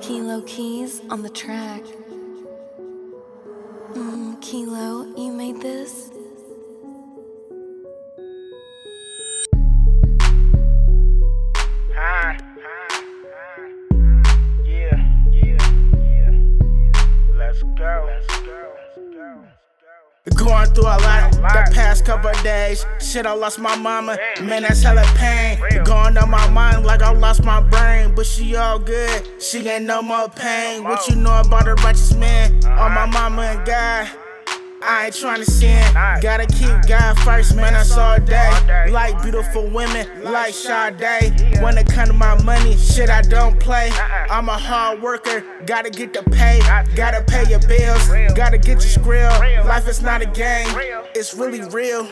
Kilo Keys on the track. Mm, Kilo, you made this? Yeah, yeah. Let's go. Let's go. Going through a lot the past couple days. Shit, I lost my mama. Man, that's hella pain. Going on my mind like I lost my brain. But she all good. She ain't no more pain. What you know about a righteous man? On my mama and God. I ain't trying to sin. Gotta keep God first, man. That's all day. Like beautiful women, like Sade. When it come to my money, shit, I don't play. Uh-uh. I'm a hard worker, gotta get the pay. Gotta pay your bills, gotta get your skrill. Life is not a game, it's really real.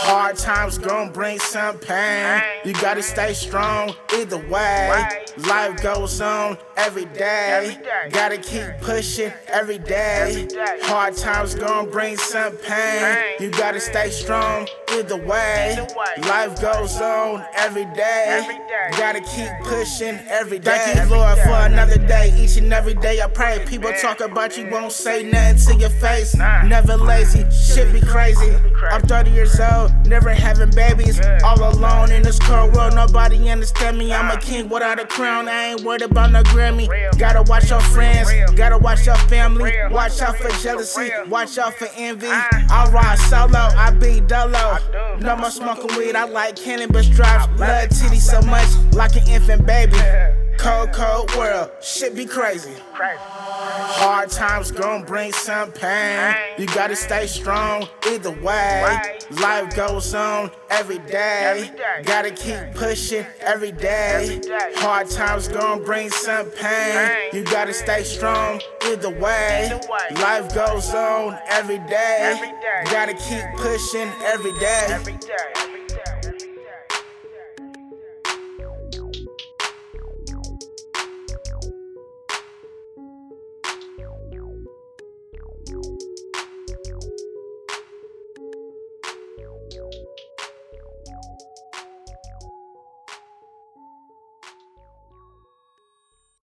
Hard times gon' bring some pain. You gotta stay strong either way. Life goes on every day. Gotta keep pushing every day. Hard times gon' bring some pain. You gotta stay strong either way. Life goes on every day. Gotta keep pushing every day. Thank you, Lord, for another day. Each and every day I pray. People talk about you, won't say nothing to your face. Never lazy, shit be crazy. I'm 30 years old, never having babies. All alone in this cold world, nobody understand me. I'm a king without a crown. I ain't worried about no Grammy. Gotta watch your friends, gotta watch your family. Watch out for jealousy, watch out for envy. I ride solo, I be dolo. No more smoking weed, I like cannabis drops. Love titties so much, like an infant baby. Cold, cold world, shit be crazy. Hard times gon' bring some pain. You gotta stay strong either way. Life goes on every day. Gotta keep pushing every day. Hard times gon' bring some pain. You gotta stay strong either way. Life goes on every day. Gotta keep pushing every day.